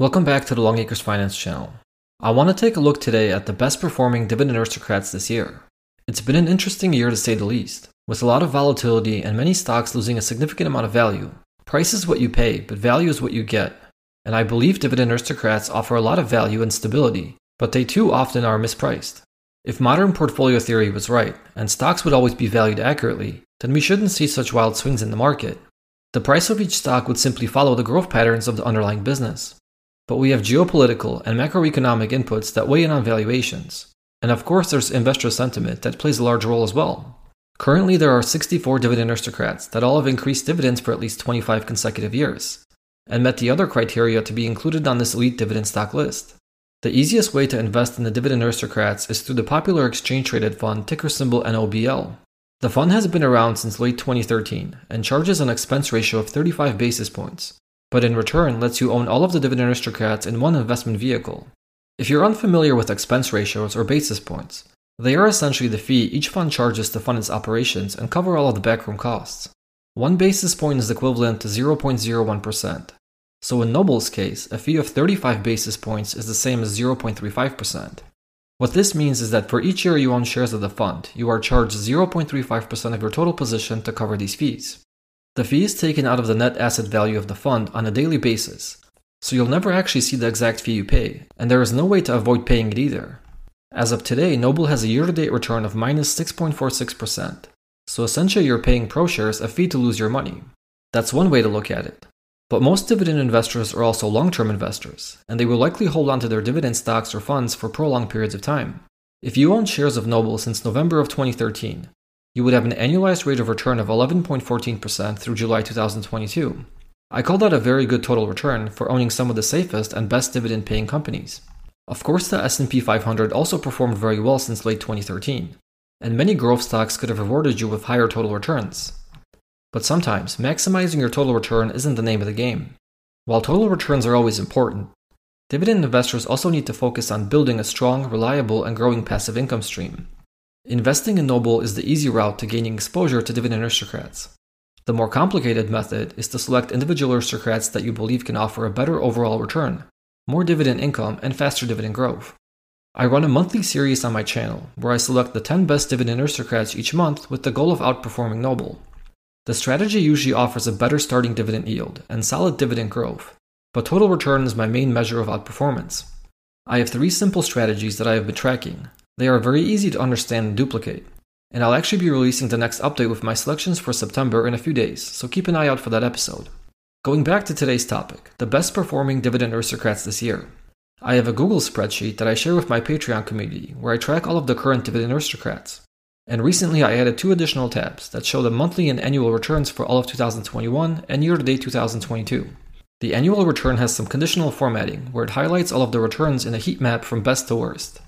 Welcome back to the Longacres Finance channel. I want to take a look today at the best performing dividend aristocrats this year. It's been an interesting year to say the least, with a lot of volatility and many stocks losing a significant amount of value. Price is what you pay, but value is what you get. And I believe dividend aristocrats offer a lot of value and stability, but they too often are mispriced. If modern portfolio theory was right, and stocks would always be valued accurately, then we shouldn't see such wild swings in the market. The price of each stock would simply follow the growth patterns of the underlying business but we have geopolitical and macroeconomic inputs that weigh in on valuations. And of course, there's investor sentiment that plays a large role as well. Currently, there are 64 dividend aristocrats that all have increased dividends for at least 25 consecutive years, and met the other criteria to be included on this elite dividend stock list. The easiest way to invest in the dividend aristocrats is through the popular exchange traded fund ticker symbol NOBL. The fund has been around since late 2013 and charges an expense ratio of 35 basis points, but in return lets you own all of the dividend aristocrats in one investment vehicle. If you're unfamiliar with expense ratios or basis points, they are essentially the fee each fund charges to fund its operations and cover all of the backroom costs. One basis point is equivalent to 0.01%. So in Noble's case, a fee of 35 basis points is the same as 0.35%. What this means is that for each year you own shares of the fund, you are charged 0.35% of your total position to cover these fees. The fee is taken out of the net asset value of the fund on a daily basis, so you'll never actually see the exact fee you pay, and there is no way to avoid paying it either. As of today, Noble has a year to date return of minus 6.46%, so essentially you're paying ProShares a fee to lose your money. That's one way to look at it. But most dividend investors are also long term investors, and they will likely hold on to their dividend stocks or funds for prolonged periods of time. If you own shares of Noble since November of 2013, you would have an annualized rate of return of 11.14% through July 2022. I call that a very good total return for owning some of the safest and best dividend paying companies. Of course, the S&P 500 also performed very well since late 2013, and many growth stocks could have rewarded you with higher total returns. But sometimes, maximizing your total return isn't the name of the game. While total returns are always important, dividend investors also need to focus on building a strong, reliable, and growing passive income stream. Investing in Noble is the easy route to gaining exposure to dividend aristocrats. The more complicated method is to select individual aristocrats that you believe can offer a better overall return, more dividend income, and faster dividend growth. I run a monthly series on my channel where I select the 10 best dividend aristocrats each month with the goal of outperforming Noble. The strategy usually offers a better starting dividend yield and solid dividend growth, but total return is my main measure of outperformance. I have three simple strategies that I have been tracking they are very easy to understand and duplicate. And I'll actually be releasing the next update with my selections for September in a few days, so keep an eye out for that episode. Going back to today's topic, the best performing dividend aristocrats this year. I have a Google spreadsheet that I share with my Patreon community where I track all of the current dividend aristocrats. And recently I added two additional tabs that show the monthly and annual returns for all of 2021 and year to date 2022. The annual return has some conditional formatting where it highlights all of the returns in a heat map from best to worst.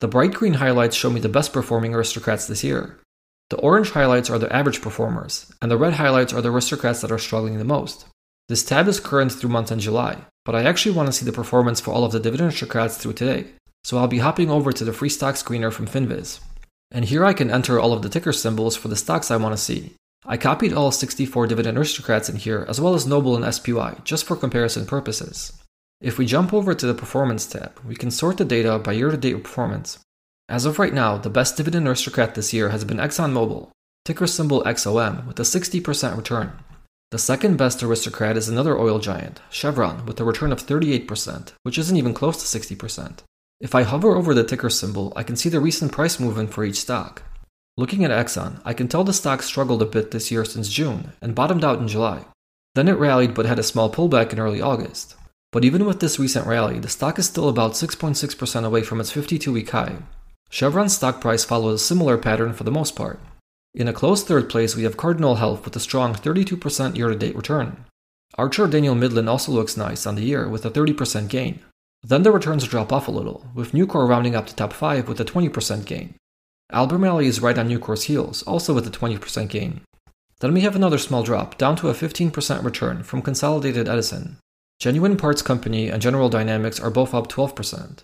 The bright green highlights show me the best performing aristocrats this year. The orange highlights are the average performers, and the red highlights are the aristocrats that are struggling the most. This tab is current through month end July, but I actually want to see the performance for all of the dividend aristocrats through today, so I'll be hopping over to the free stock screener from Finviz. And here I can enter all of the ticker symbols for the stocks I want to see. I copied all 64 dividend aristocrats in here, as well as Noble and SPY, just for comparison purposes. If we jump over to the Performance tab, we can sort the data by year-to-date performance. As of right now, the best dividend aristocrat this year has been ExxonMobil, ticker symbol XOM, with a 60% return. The second best aristocrat is another oil giant, Chevron, with a return of 38%, which isn't even close to 60%. If I hover over the ticker symbol, I can see the recent price movement for each stock. Looking at Exxon, I can tell the stock struggled a bit this year since June and bottomed out in July. Then it rallied but had a small pullback in early August. But even with this recent rally, the stock is still about 6.6% away from its 52 week high. Chevron's stock price follows a similar pattern for the most part. In a close third place, we have Cardinal Health with a strong 32% year to date return. Archer Daniel Midland also looks nice on the year with a 30% gain. Then the returns drop off a little, with Nucor rounding up to top 5 with a 20% gain. Albemarle is right on Nucor's heels, also with a 20% gain. Then we have another small drop, down to a 15% return from Consolidated Edison. Genuine Parts Company and General Dynamics are both up 12%.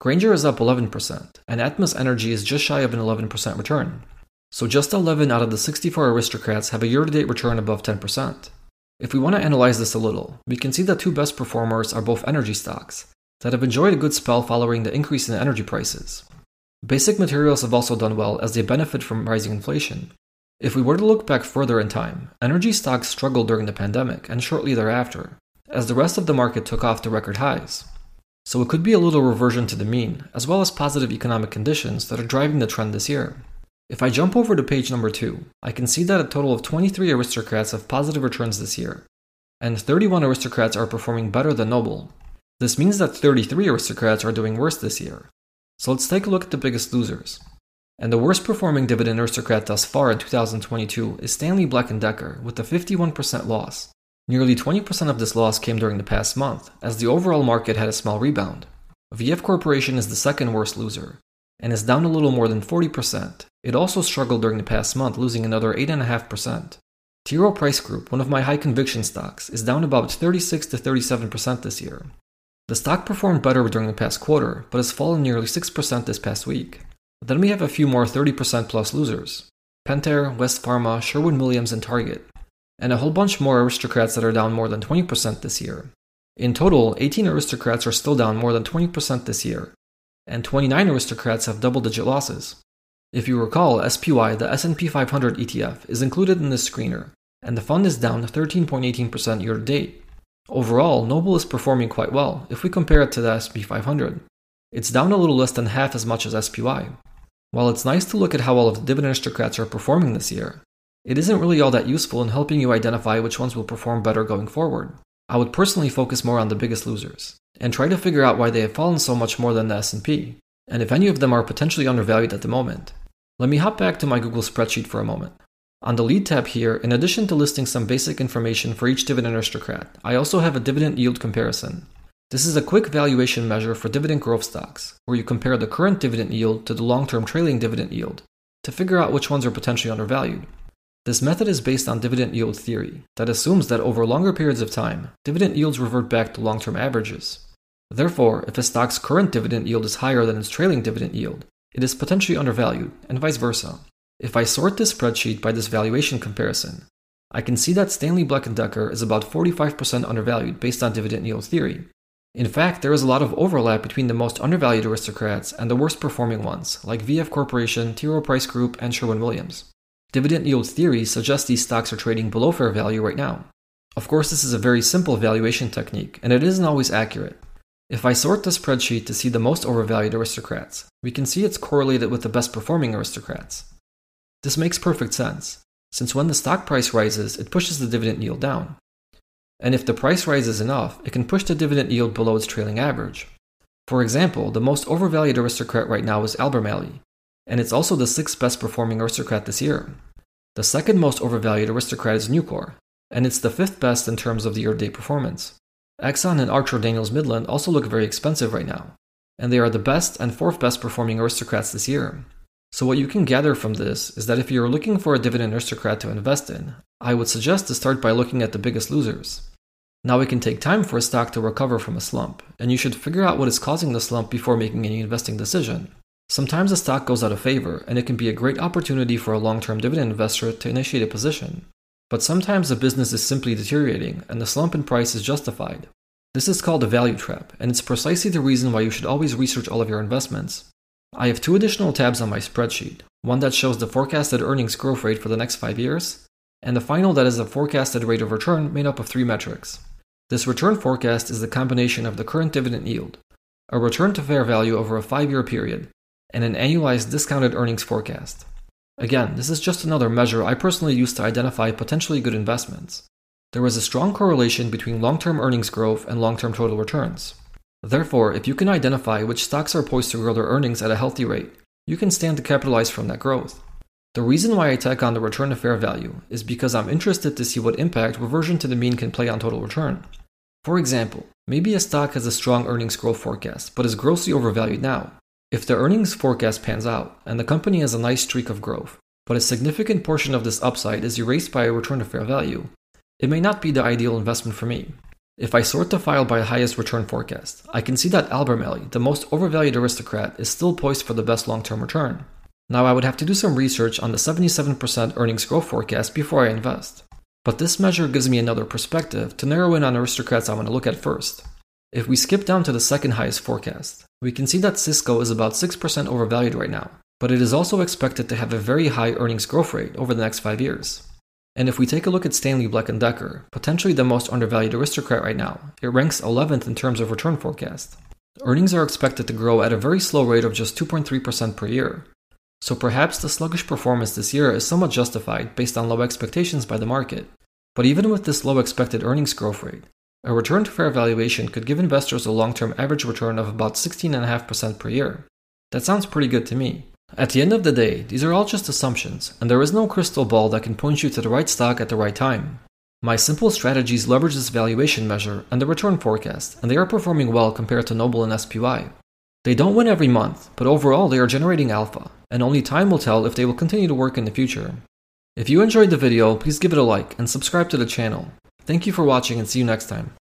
Grainger is up 11%, and Atmos Energy is just shy of an 11% return. So just 11 out of the 64 aristocrats have a year to date return above 10%. If we want to analyze this a little, we can see the two best performers are both energy stocks that have enjoyed a good spell following the increase in energy prices. Basic materials have also done well as they benefit from rising inflation. If we were to look back further in time, energy stocks struggled during the pandemic and shortly thereafter, as the rest of the market took off to record highs. So it could be a little reversion to the mean, as well as positive economic conditions that are driving the trend this year. If I jump over to page number 2, I can see that a total of 23 aristocrats have positive returns this year, and 31 aristocrats are performing better than Noble. This means that 33 aristocrats are doing worse this year. So let's take a look at the biggest losers. And the worst performing dividend aristocrat thus far in 2022 is Stanley Black & Decker with a 51% loss. Nearly 20% of this loss came during the past month, as the overall market had a small rebound. VF Corporation is the second worst loser, and is down a little more than 40%. It also struggled during the past month, losing another 8.5%. T. Rowe Price Group, one of my high conviction stocks, is down about 36 to 37% this year. The stock performed better during the past quarter, but has fallen nearly 6% this past week. Then we have a few more 30% plus losers Pentair, West Pharma, Sherwin Williams, and Target, and a whole bunch more aristocrats that are down more than 20% this year. In total, 18 aristocrats are still down more than 20% this year, and 29 aristocrats have double-digit losses. If you recall, SPY, the S&P 500 ETF, is included in this screener, and the fund is down 13.18% year to date. Overall, Noble is performing quite well if we compare it to the S&P 500. It's down a little less than half as much as SPY. While it's nice to look at how all of the dividend aristocrats are performing this year, it isn't really all that useful in helping you identify which ones will perform better going forward. I would personally focus more on the biggest losers and try to figure out why they have fallen so much more than the S&P and if any of them are potentially undervalued at the moment. Let me hop back to my Google spreadsheet for a moment. On the lead tab here, in addition to listing some basic information for each dividend aristocrat, I also have a dividend yield comparison. This is a quick valuation measure for dividend growth stocks, where you compare the current dividend yield to the long term trailing dividend yield to figure out which ones are potentially undervalued. This method is based on dividend yield theory that assumes that over longer periods of time, dividend yields revert back to long term averages. Therefore, if a stock's current dividend yield is higher than its trailing dividend yield, it is potentially undervalued, and vice versa. If I sort this spreadsheet by this valuation comparison, I can see that Stanley Black & Decker is about 45% undervalued based on dividend yield theory. In fact, there is a lot of overlap between the most undervalued aristocrats and the worst performing ones, like VF Corporation, T. Rowe Price Group, and Sherwin Williams. Dividend yield theory suggests these stocks are trading below fair value right now. Of course, this is a very simple valuation technique, and it isn't always accurate. If I sort the spreadsheet to see the most overvalued aristocrats, we can see it's correlated with the best performing aristocrats. This makes perfect sense, since when the stock price rises, it pushes the dividend yield down. And if the price rises enough, it can push the dividend yield below its trailing average. For example, the most overvalued aristocrat right now is Albemarle, and it's also the sixth best performing aristocrat this year. The second most overvalued aristocrat is Nucor, and it's the fifth best in terms of the year to date performance. Exxon and Archer Daniels Midland also look very expensive right now, and they are the best and fourth best performing aristocrats this year. So, what you can gather from this is that if you're looking for a dividend aristocrat to invest in, I would suggest to start by looking at the biggest losers. Now, it can take time for a stock to recover from a slump, and you should figure out what is causing the slump before making any investing decision. Sometimes a stock goes out of favor, and it can be a great opportunity for a long term dividend investor to initiate a position. But sometimes the business is simply deteriorating and the slump in price is justified. This is called a value trap, and it's precisely the reason why you should always research all of your investments. I have two additional tabs on my spreadsheet one that shows the forecasted earnings growth rate for the next five years, and the final that is the forecasted rate of return made up of three metrics. This return forecast is the combination of the current dividend yield, a return to fair value over a five year period, and an annualized discounted earnings forecast. Again, this is just another measure I personally use to identify potentially good investments. There is a strong correlation between long term earnings growth and long term total returns. Therefore, if you can identify which stocks are poised to grow their earnings at a healthy rate, you can stand to capitalize from that growth. The reason why I tack on the return to fair value is because I'm interested to see what impact reversion to the mean can play on total return. For example, maybe a stock has a strong earnings growth forecast, but is grossly overvalued now. If the earnings forecast pans out, and the company has a nice streak of growth, but a significant portion of this upside is erased by a return to fair value, it may not be the ideal investment for me. If I sort the file by highest return forecast, I can see that Albemarle, the most overvalued aristocrat, is still poised for the best long term return. Now, I would have to do some research on the 77% earnings growth forecast before I invest. But this measure gives me another perspective to narrow in on aristocrats I want to look at first. If we skip down to the second highest forecast, we can see that Cisco is about 6% overvalued right now, but it is also expected to have a very high earnings growth rate over the next 5 years. And if we take a look at Stanley Black & Decker, potentially the most undervalued aristocrat right now, it ranks 11th in terms of return forecast. Earnings are expected to grow at a very slow rate of just 2.3% per year. So perhaps the sluggish performance this year is somewhat justified based on low expectations by the market. But even with this low expected earnings growth rate, a return to fair valuation could give investors a long term average return of about 16.5% per year. That sounds pretty good to me. At the end of the day, these are all just assumptions, and there is no crystal ball that can point you to the right stock at the right time. My simple strategies leverage this valuation measure and the return forecast, and they are performing well compared to Noble and SPY. They don't win every month, but overall they are generating alpha, and only time will tell if they will continue to work in the future. If you enjoyed the video, please give it a like and subscribe to the channel. Thank you for watching and see you next time.